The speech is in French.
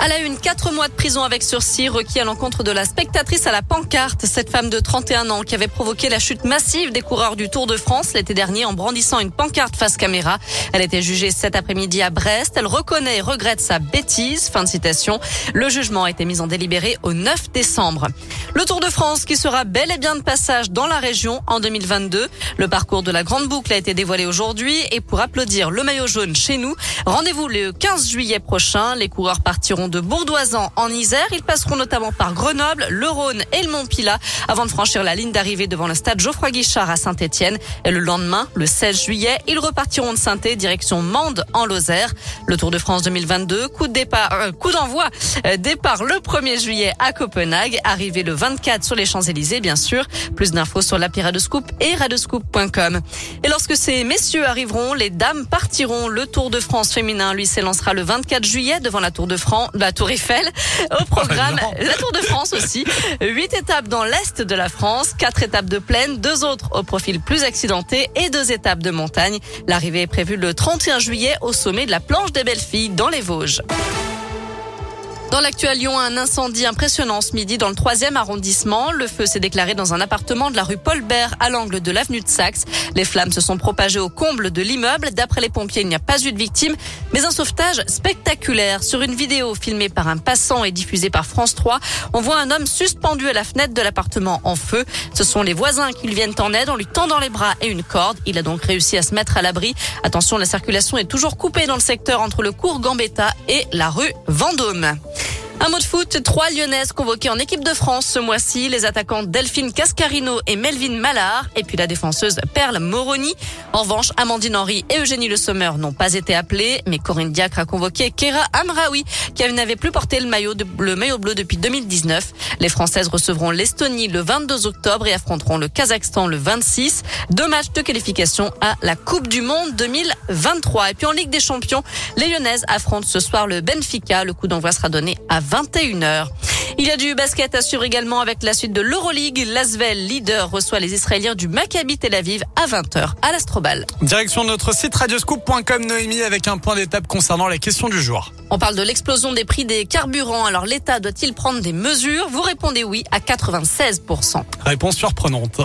À la une, quatre mois de prison avec sursis requis à l'encontre de la spectatrice à la pancarte. Cette femme de 31 ans qui avait provoqué la chute massive des coureurs du Tour de France l'été dernier en brandissant une pancarte face caméra. Elle était jugée cet après-midi à Brest. Elle reconnaît et regrette sa bêtise. Fin de citation. Le jugement a été mis en délibéré au 9 décembre. Le Tour de France qui sera bel et bien de passage dans la région en 2022. Le parcours de la Grande Boucle a été dévoilé aujourd'hui et pour applaudir le maillot jaune chez nous, rendez-vous le 15 juillet prochain. Les coureurs partiront de Bourdoisan en Isère. Ils passeront notamment par Grenoble, le Rhône et le Mont-Pilat avant de franchir la ligne d'arrivée devant le stade Geoffroy Guichard à Saint-Etienne. Et le lendemain, le 16 juillet, ils repartiront de saint direction Mende en Lozère. Le Tour de France 2022, coup de départ, euh, coup d'envoi, euh, départ le 1er juillet à Copenhague, arrivé le 24 sur les Champs-Élysées, bien sûr. Plus d'infos sur l'appli Radescoop et radescoop.com. Et lorsque ces messieurs arriveront, les dames partiront. Le Tour de France féminin, lui, s'élancera le 24 juillet devant la Tour de France, la Tour Eiffel. Au programme, Oh, la Tour de France aussi. Huit étapes dans l'est de la France, quatre étapes de plaine, deux autres au profil plus accidenté et deux étapes de montagne. L'arrivée est prévue le 31 juillet au sommet de la planche des belles filles dans les Vosges. Dans l'actuel Lyon, un incendie impressionnant ce midi dans le troisième arrondissement. Le feu s'est déclaré dans un appartement de la rue Paul Bert à l'angle de l'avenue de Saxe. Les flammes se sont propagées au comble de l'immeuble. D'après les pompiers, il n'y a pas eu de victimes, mais un sauvetage spectaculaire. Sur une vidéo filmée par un passant et diffusée par France 3, on voit un homme suspendu à la fenêtre de l'appartement en feu. Ce sont les voisins qui lui viennent en aide en lui tendant les bras et une corde. Il a donc réussi à se mettre à l'abri. Attention, la circulation est toujours coupée dans le secteur entre le cours Gambetta et la rue Vendôme. Un mot de foot, trois Lyonnaises convoquées en équipe de France ce mois-ci, les attaquants Delphine Cascarino et Melvin Mallard, et puis la défenseuse Perle Moroni. En revanche, Amandine Henry et Eugénie Le Sommer n'ont pas été appelés, mais Corinne Diacre a convoqué Kera Amraoui, qui n'avait plus porté le maillot, le maillot bleu depuis 2019. Les Françaises recevront l'Estonie le 22 octobre et affronteront le Kazakhstan le 26. Deux matchs de qualification à la Coupe du Monde 2023. Et puis en Ligue des Champions, les Lyonnaises affrontent ce soir le Benfica. Le coup d'envoi sera donné à 21h. Il y a du basket à suivre également avec la suite de l'Euroleague. L'Asvel, leader, reçoit les Israéliens du Maccabi Tel Aviv à 20h à l'Astrobal. Direction notre site radioscoop.com Noémie avec un point d'étape concernant la question du jour. On parle de l'explosion des prix des carburants. Alors l'État doit-il prendre des mesures? Vous répondez oui à 96%. Réponse surprenante.